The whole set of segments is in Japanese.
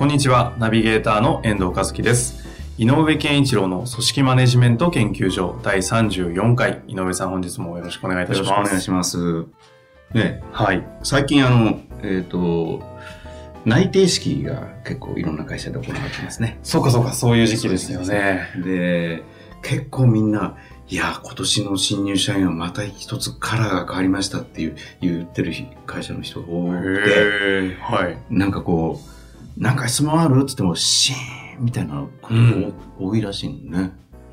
こんにちは、ナビゲーターの遠藤和樹です。井上健一郎の組織マネジメント研究所第34回。井上さん本日もよろしくお願いいたします。よろしくお願いします。ね、はい。最近あの、えっ、と、内定式が結構いろんな会社で行われてますね。そうかそうか、そういう時期ですよね。で、結構みんな、いや、今年の新入社員はまた一つカラーが変わりましたっていう言ってる会社の人が多くて、はい。なんかこう、なんか質問ある？って言っても、シーンみたいなことが多いらしいのね。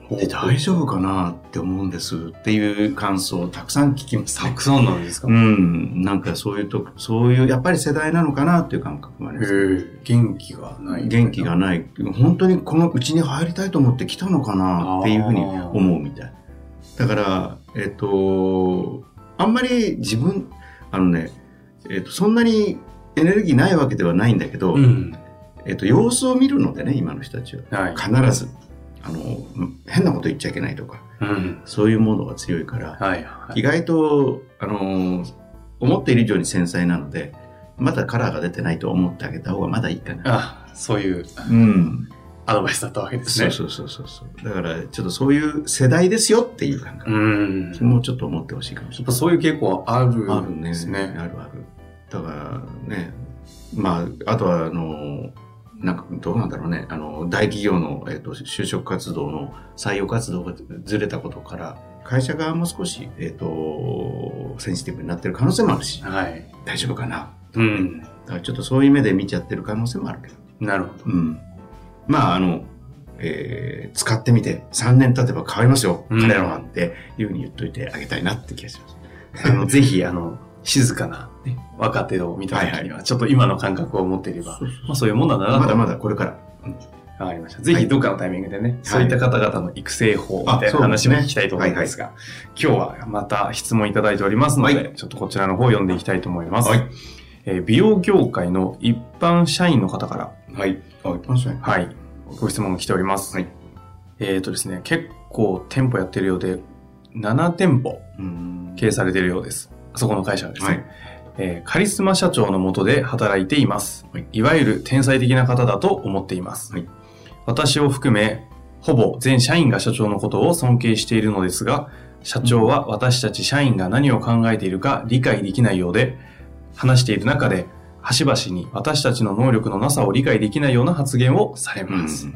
で、大丈夫かなって思うんですっていう感想をたくさん聞きます、たくさんなんですか、うん、なんかそういうと、そういう、やっぱり世代なのかなっていう感覚もありへます。ー元気がない。元気がない。本当にこのうちに入りたいと思って来たのかなっていうふうに思うみたい。だから、えっと、あんまり自分、あのね、えっと、そんなにエネルギーないわけではないんだけど、うん。えっと、様子を見るのでね、今の人たちは。はい。必ず。あの、変なこと言っちゃいけないとか、うん。そういうものが強いから、はい。はい意外と、あのー思っている以上に繊細なので、まだカラーが出てないと思ってあげた方がまだいいかな。あ、そういううん。アドバイスだったわけですね。そうそうそうそう。だから、ちょっとそういう世代ですよっていう感覚。うん。やもうちょっと思ってほしいかもしれない。っぱそういう傾向はある。んですね。あるある。だからね、まあ、あとは、あの、なんか、どうなんだろうね。あの、大企業の、えっ、と、就職活動の採用活動がずれたことから、会社側も少し、えっ、と、センシティブになってる可能性もあるし、はい。大丈夫かな。うん。だからちょっとそういう目で見ちゃってる可能性もあるけど。なるほど。うん。まあ、あの、えー使ってみて、3年経てば変わりますよ、うん彼らはっていうふうに言っといてあげたいなって気がします。あの、ぜひ、あの、静かな、ね、若手を見た時には、ちょっと今の感覚を持っていれば、そうまあそういうもんなんだなと。まだまだこれから。わかりました。ぜひどっかのタイミングでね、そういった方々の育成法みたいな話も聞きたいと思いますが、今日はまた質問いただいておりますので、はいちょっとこちらの方を読んでいきたいと思います。はいえー美容業界の一般社員の方から、はい。あ、一般社員はい、ご質問が来ております。はいえっ、とですね、結構店舗やってるようで、7店舗うん経営されているようです。そこの会社はですね。はいえーカリスマ社長の下で働いています。はいいわゆる天才的な方だと思っています。はい私を含め、ほぼ全社員が社長のことを尊敬しているのですが、社長は私たち社員が何を考えているか理解できないようで、話している中で、端々に私たちの能力のなさを理解できないような発言をされうんます。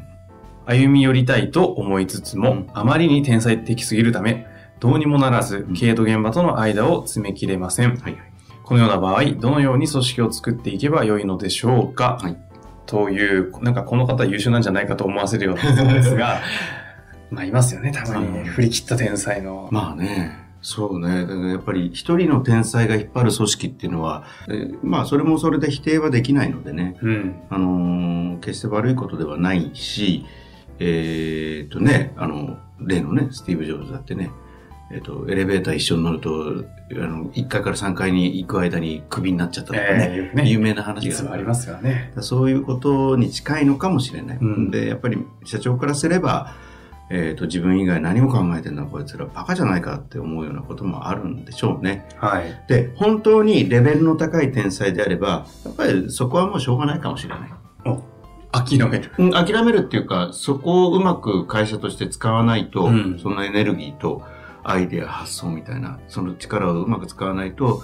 歩み寄りたいと思いつつも、うんあまりに天才的すぎるため、どうにもならずうん、経営と現場との間を詰め切れません。はいはい。このような場合、どのように組織を作っていけばよいのでしょうか、はいという、なんかこの方優秀なんじゃないかと思わせるような質問ですが、まあいますよね、たまに振り切った天才の。まあね。そうね。だからやっぱり一人の天才が引っ張る組織っていうのは、えーまあそれもそれで否定はできないのでね。うん。あのー決して悪いことではないし、えーっとね、あの、例のね、スティーブ・ジョブズだってね、えーっと、エレベーター一緒に乗ると、あの、1階から3階に行く間にクビになっちゃったとかね、えー、ね、有名な話がありますよね。そういうことに近いのかもしれない。うんで、やっぱり社長からすれば、えーっと、自分以外何も考えてんだこいつらバカじゃないかって思うようなこともあるんでしょうね。はい。で、本当にレベルの高い天才であれば、やっぱりそこはもうしょうがないかもしれない。諦める。うん諦めるっていうか、そこをうまく会社として使わないと、うんそのエネルギーとアイデア、発想みたいな、その力をうまく使わないと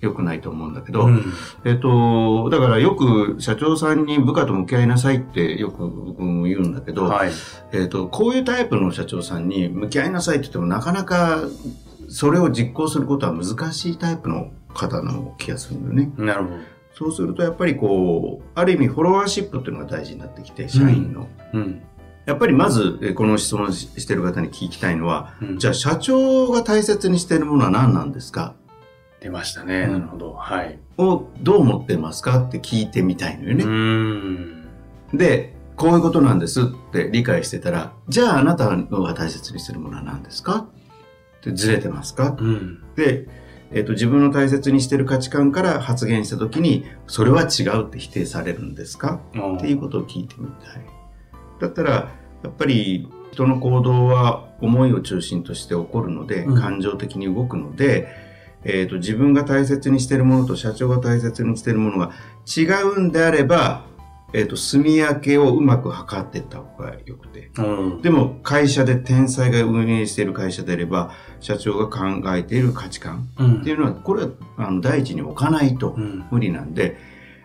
良くないと思うんだけど、うんえっと、だからよく社長さんに部下と向き合いなさいってよく僕も言うんだけど、はい。えっと、こういうタイプの社長さんに向き合いなさいって言ってもなかなかそれを実行することは難しいタイプの方の気がするんだよね。なるほど。そうするとやっぱりこう、ある意味フォロワーシップっていうのが大事になってきて、社員の。うん。やっぱりまず、えこの質問ししてる方に聞きたいのは、うんじゃあ社長が大切にしているものは何なんですか？出ましたね。うんなるほど。はい。をどう思ってますかって聞いてみたいのようね。ん。で、こういうことなんですって理解してたら、じゃああなたのが大切にしてるものは何ですか？ってずれてますか？うん。で、えっ、と、自分の大切にしてる価値観から発言したときに、それは違うって否定されるんですか？っていうことを聞いてみたい。だったら、やっぱり人の行動は思いを中心として起こるので、うん感情的に動くので、えっ、と、自分が大切にしているものと社長が大切にしているものが違うんであれば、えっ、と、住み分けをうまく図っていった方がよくて。うん。でも、会社で天才が運営している会社であれば、社長が考えている価値観うんっていうのは、これはあの第一に置かないとうん。無理なんで、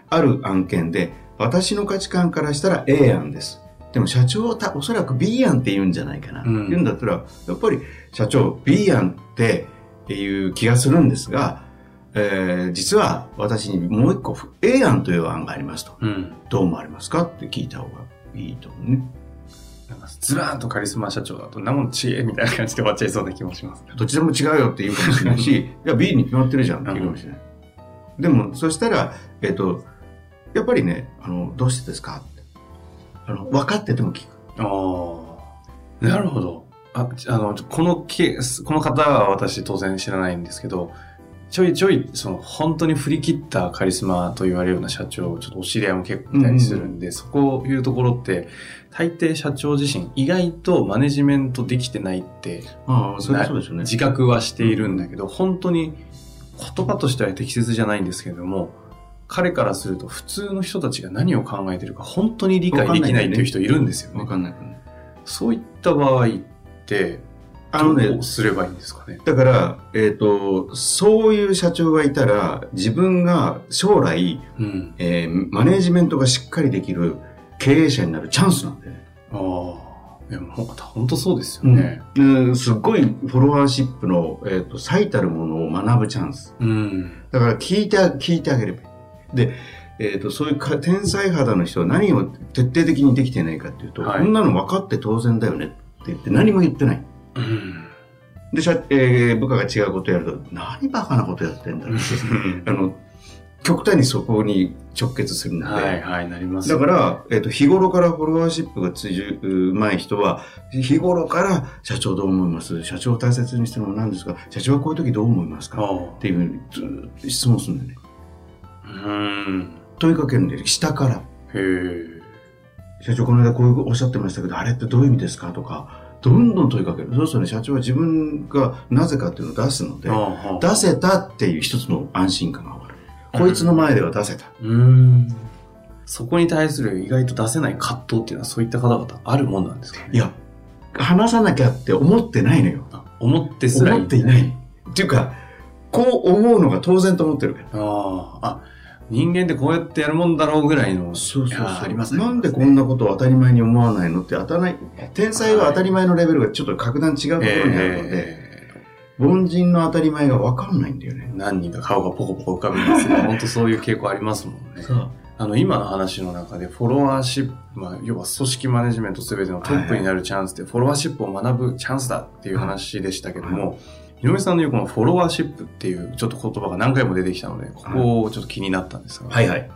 ある案件で、私の価値観からしたら A 案です。でも社長はたおそらく B 案って言うんじゃないかな。うん言うんだったら、やっぱり社長 B 案っていう気がするんですが、えー実は私にもう一個 A 案という案がありますと。うん。どう思われますかって聞いた方がいいと思うね。なんかずらーんとカリスマ社長だと、なもんちえみたいな感じで終わっちゃいそうな気もします。どっちでも違うよって言うかもしれないし、いや、B に決まってるじゃんって言うかもしれない。でも、そしたら、えっ、と、やっぱりね、あの、どうしてですかあの、分かってても聞く。ああ。なるほど。あ、あの、このケース、この方は私当然知らないんですけど、ちょいちょい、その、本当に振り切ったカリスマと言われるような社長、ちょっとお知り合いも結構いたりするんで、そこいうところって、大抵社長自身、意外とマネジメントできてないって、ああ、そうですよね。自覚はしているんだけど、本当に言葉としては適切じゃないんですけれども、彼からすると普通の人たちが何を考えてるか本当に理解できないっていう人いるんですよね。わかんないね。そういった場合って、あのねどうすればいいんですかね。だから、えっ、と、そういう社長がいたら、自分が将来、うん。えーマネージメントがしっかりできる経営者になるチャンスなんだよね。ああ。いや、本当そうですよね。うん、すっごいフォロワーシップの、えー、と最たるものを学ぶチャンス。うん。だから聞いてあ、聞いてあげればいい。で、えっ、と、そういうか天才肌の人は何を徹底的にできてないかっていうと、はいこんなの分かって当然だよねって言って何も言ってない。うん。で、社えー部下が違うことやると、何バカなことやってんだって。あの、極端にそこに直結するので。はいはい、なりますだから、えっ、と、日頃からフォロワーシップがついうまい人は、日頃から、社長どう思います？社長を大切にしてるのは何ですか？社長はこういう時どう思いますか？っていうふうにずーっと質問するんだよね。うん。問いかけるんだよ。下から。社長この間こうおっしゃってましたけど、あれってどういう意味ですかとか、どんどん問いかける。そうするとね、社長は自分がなぜかっていうのを出すので、出せたっていう一つの安心感がある。こいつの前では出せた。うん。そこに対する意外と出せない葛藤っていうのはそういった方々あるもんなんですかね？いや、話さなきゃって思ってないのよ。あ思ってすら思っていない。っていうか、こう思うのが当然と思ってるから。ああ、あ、人間ってこうやってやるもんだろうぐらいの。そうそうそう。ありますねなんでこんなことを当たり前に思わないのって当たらない。天才は当たり前のレベルがちょっと格段違うところにあるので、え凡人の当たり前が分かんないんだよねー。何人か顔がポコポコ浮かぶんですけど、本当そういう傾向ありますもんね。あの、今の話の中で、フォロワーシップ、まあ、要は組織マネジメントすべてのトップになるチャンスで、フォロワーシップを学ぶチャンスだっていう話でしたけども、井上さんの言うこのフォロワーシップっていうちょっと言葉が何回も出てきたので、ここをちょっと気になったんですが。はいはい。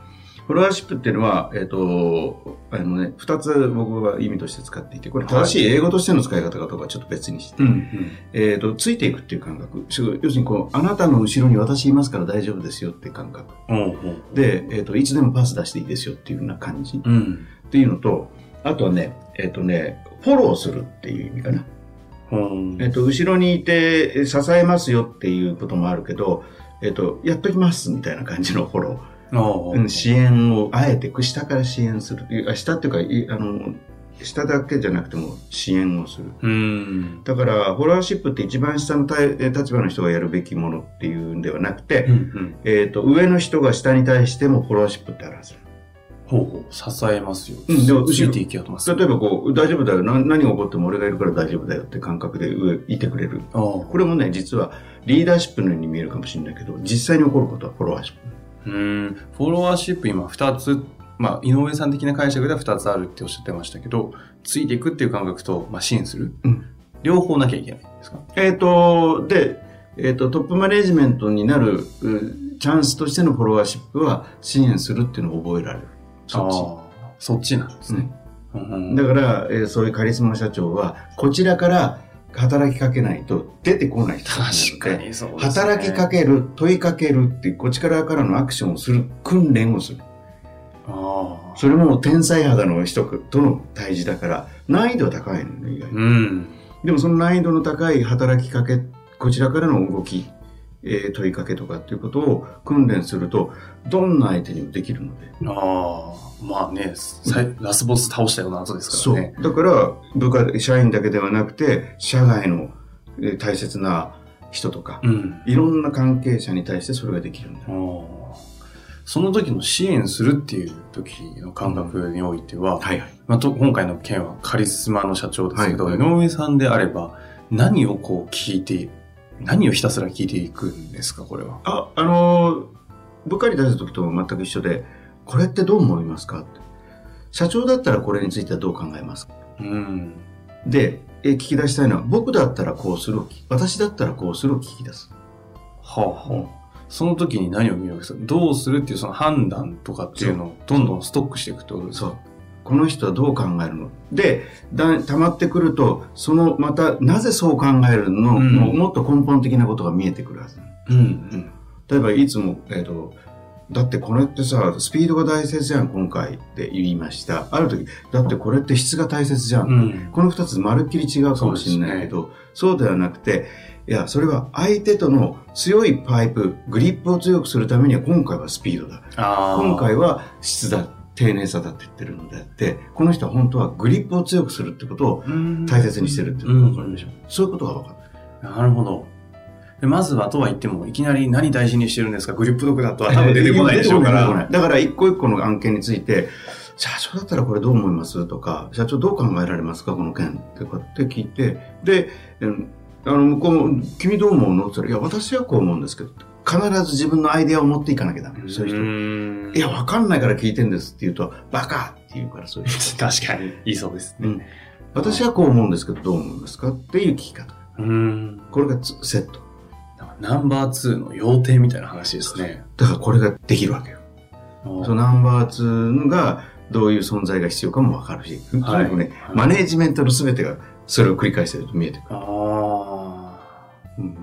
フォロワーシップっていうのは、えっ、と、あのね、二つ僕は意味として使っていて、これ正しい英語としての使い方かどうかはちょっと別にして、うん、うん。えっ、と、ついていくっていう感覚。要するに、こう、あなたの後ろに私いますから大丈夫ですよっていう感覚。うん、うん。で、えっ、と、いつでもパス出していいですよっていうような感じ。うん。っていうのと、あとはね、えっ、とね、フォローするっていう意味かな。うんえっ、と、後ろにいてえ支えますよっていうこともあるけど、えっ、と、やっときますみたいな感じのフォロー。支援をあえて下から支援するいや下っていうかいあの下だけじゃなくても支援をするうん。だからフォロワーシップって一番下の立場の人がやるべきものっていうんではなくて、うん、うん。えっと上の人が下に対してもフォロワーシップってあるはずほう支えますよ。うんでもついていきやとます。例えばこう大丈夫だよな何が起こっても俺がいるから大丈夫だよって感覚で上いてくれるああこれもね実はリーダーシップのように見えるかもしれないけど実際に起こることはフォロワーシップうん。フォロワーシップ今2つ、まあ、井上さん的な解釈では2つあるっておっしゃってましたけど、ついていくっていう感覚と、まあ、支援する。うん両方なきゃいけないんですか？えっ、と、で、えっ、と、トップマネジメントになるうチャンスとしてのフォロワーシップは支援するっていうのを覚えられる。そっち。そっちなんですね。だから、えーそういうカリスマ社長は、こちらから働きかけないと出てこない人なので確かにそうですね。働きかける、問いかけるってこちらからのアクションをする訓練をする。ああ。それも天才肌の人との対峙だから、難易度は高いのね、意外に。うん。でもその難易度の高い働きかけ、こちらからの動き、えー問いかけとかっていうことを訓練すると、どんな相手にもできるので。ああ。まあね、ラスボス倒したような後ですからね。そう。だから、部下、社員だけではなくて、社外のえー大切な人とか、うん。いろんな関係者に対してそれができるんだ。その時の支援するっていう時の感覚においては、はいはい。まあ、と今回の件はカリスマの社長ですけど、はい井上さんであれば何をこう聞いて、何をひたすら聞いていくんですか、これは？あ、あのー部下に出す時と全く一緒で、これってどう思いますか？社長だったらこれについてはどう考えますか？うん。で、え聞き出したいのは、僕だったらこうするを聞私だったらこうするを聞き出す。はあはあ。その時に何を見るわけですかどうするっていうその判断とかっていうのをどんどんストックしていくってことで。この人はどう考えるの？で、だ溜まってくると、そのまた、なぜそう考えるの、うんももっと根本的なことが見えてくるはず。うん。例えば、いつも、えっ、と、だってこれってさ、スピードが大切じゃん、今回って言いました。ある時、だってこれって質が大切じゃん。うん。この二つまるっきり違うかもしれないけど、そうではなくて、いや、それは相手との強いパイプ、グリップを強くするためには今回はスピードだ。今回は質だ、丁寧さだって言ってるのであって、この人は本当はグリップを強くするってことを大切にしてるっていうのが分かるでしょ。そういうことが分かる。なるほど。でまずはとは言っても、いきなり何大事にしてるんですか？グリップドッグだとは多分出てこないでしょうから。だから一個一個の案件について、社長だったらこれどう思いますとか、社長どう考えられますか？この件とかって聞いて、で、うんあの、向こうも、君どう思うの？って言ったら、いや、私はこう思うんですけど、必ず自分のアイデアを持っていかなきゃダメ。そういう人。人いや、わかんないから聞いてんですって言うと、バカって言うから、そういう人。確かに、いいそうですね。うん私はこう思うんですけど、どう思いますかっていう聞き方。うん。これがつセット。ナンバー2の要点みたいな話ですね。だからこれができるわけよ。そのナンバー2がどういう存在が必要かもわかるし、はいマネージメントの全てがそれを繰り返してると見えてくる。ああ。うん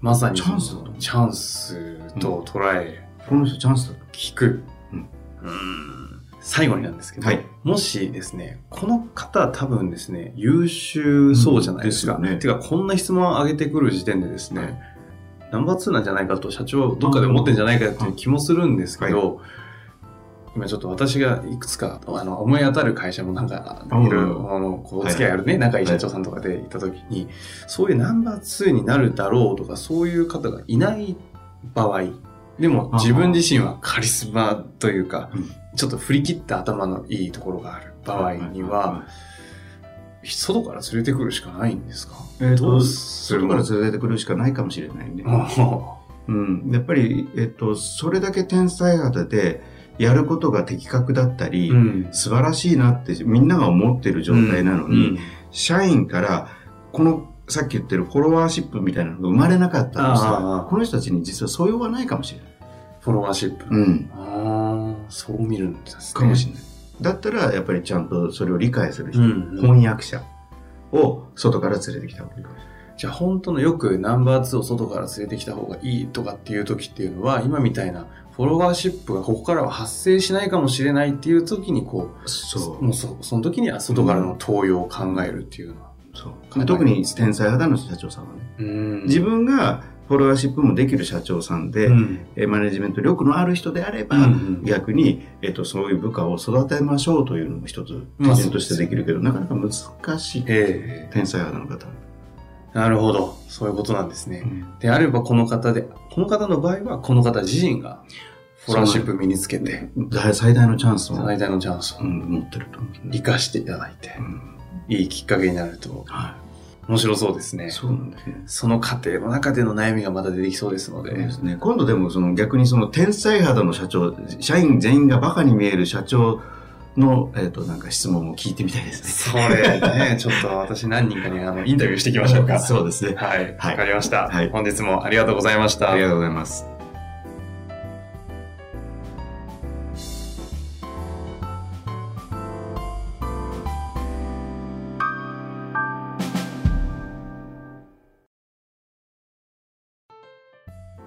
まさにチャンスだとチャンスと捉え、この人チャンスだと。聞く。うんうん最後になんですけど、はいもしですね、この方多分ですね、優秀そうじゃないですか。うんねてか、こんな質問を上げてくる時点でですね、ナンバー2なんじゃないかと社長どっかで思ってんじゃないかっていう気もするんですけど、今ちょっと私がいくつかあの思い当たる会社もなんかうんいろいろあのこうお付き合いあるね、仲いい社長さんとかで行った時に、そういうナンバー2になるだろうとかそういう方がいない場合でも自分自身はカリスマというか、うんちょっと振り切った頭のいいところがある場合には、外から連れてくるしかないんですかえどうするから連れてくるしかないかもしれないね。あうん。やっぱり、えっと、それだけ天才肌でやることが的確だったり、うん素晴らしいなってみんなが思ってる状態なのに、社員からこのさっき言ってるフォロワーシップみたいなのが生まれなかったらこの人たちに実は素養がないかもしれない。フォロワーシップ。うん。ああ、そう見るんですね。かもしれない。だったらやっぱりちゃんとそれを理解する人、うん翻訳者を外から連れてきた方がいいかもしじゃあ本当のよくナンバー2を外から連れてきた方がいいとかっていう時っていうのは、今みたいなフォロワーシップがここからは発生しないかもしれないっていう時にこ、うそう。もうそその時には外からの登用を考えるっていうのは。そう特に天才肌の社長さんはね、うん。自分がフォロワーシップもできる社長さんで、うん。えーマネジメント力のある人であれば、うん逆に、えっとそういう部下を育てましょうというのも一つまあ基準としてできるけど、なかなか難しいえ天才肌の方、えなるほど。そういうことなんですね。であればこの方で、この方の場合はこの方自身がフォロワーシップ身につけて、大最大のチャンスを、最大のチャンスをうん、持ってると思う、生かしていただいてう、んいいきっかけになるとは面白そうですねい、。そうなんですね。その過程の中での悩みがまた出てきそうですので。そうですね。今度でもその逆にその天才肌の社長、社員全員がバカに見える社長の、えっ、と、なんか質問を聞いてみたいですね。それね、ちょっと私何人かにあのインタビューしていきましょうか。そうですね。はい。はいわかりました。はい本日もありがとうございました。ありがとうございます。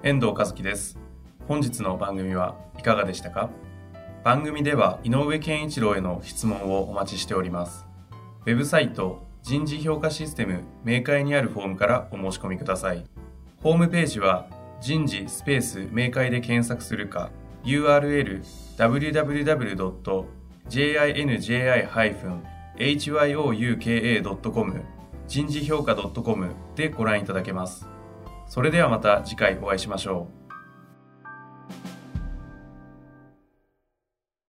遠藤和樹です。本日の番組はいかがでしたか？番組では井上健一郎への質問をお待ちしております。ウェブサイト人事評価システム明快にあるフォームからお申し込みください。ホームページは人事スペース明快で検索するか URL www.jinji-hyouka.com 人事評価 .com でご覧いただけます。それではまた次回お会いしましょう。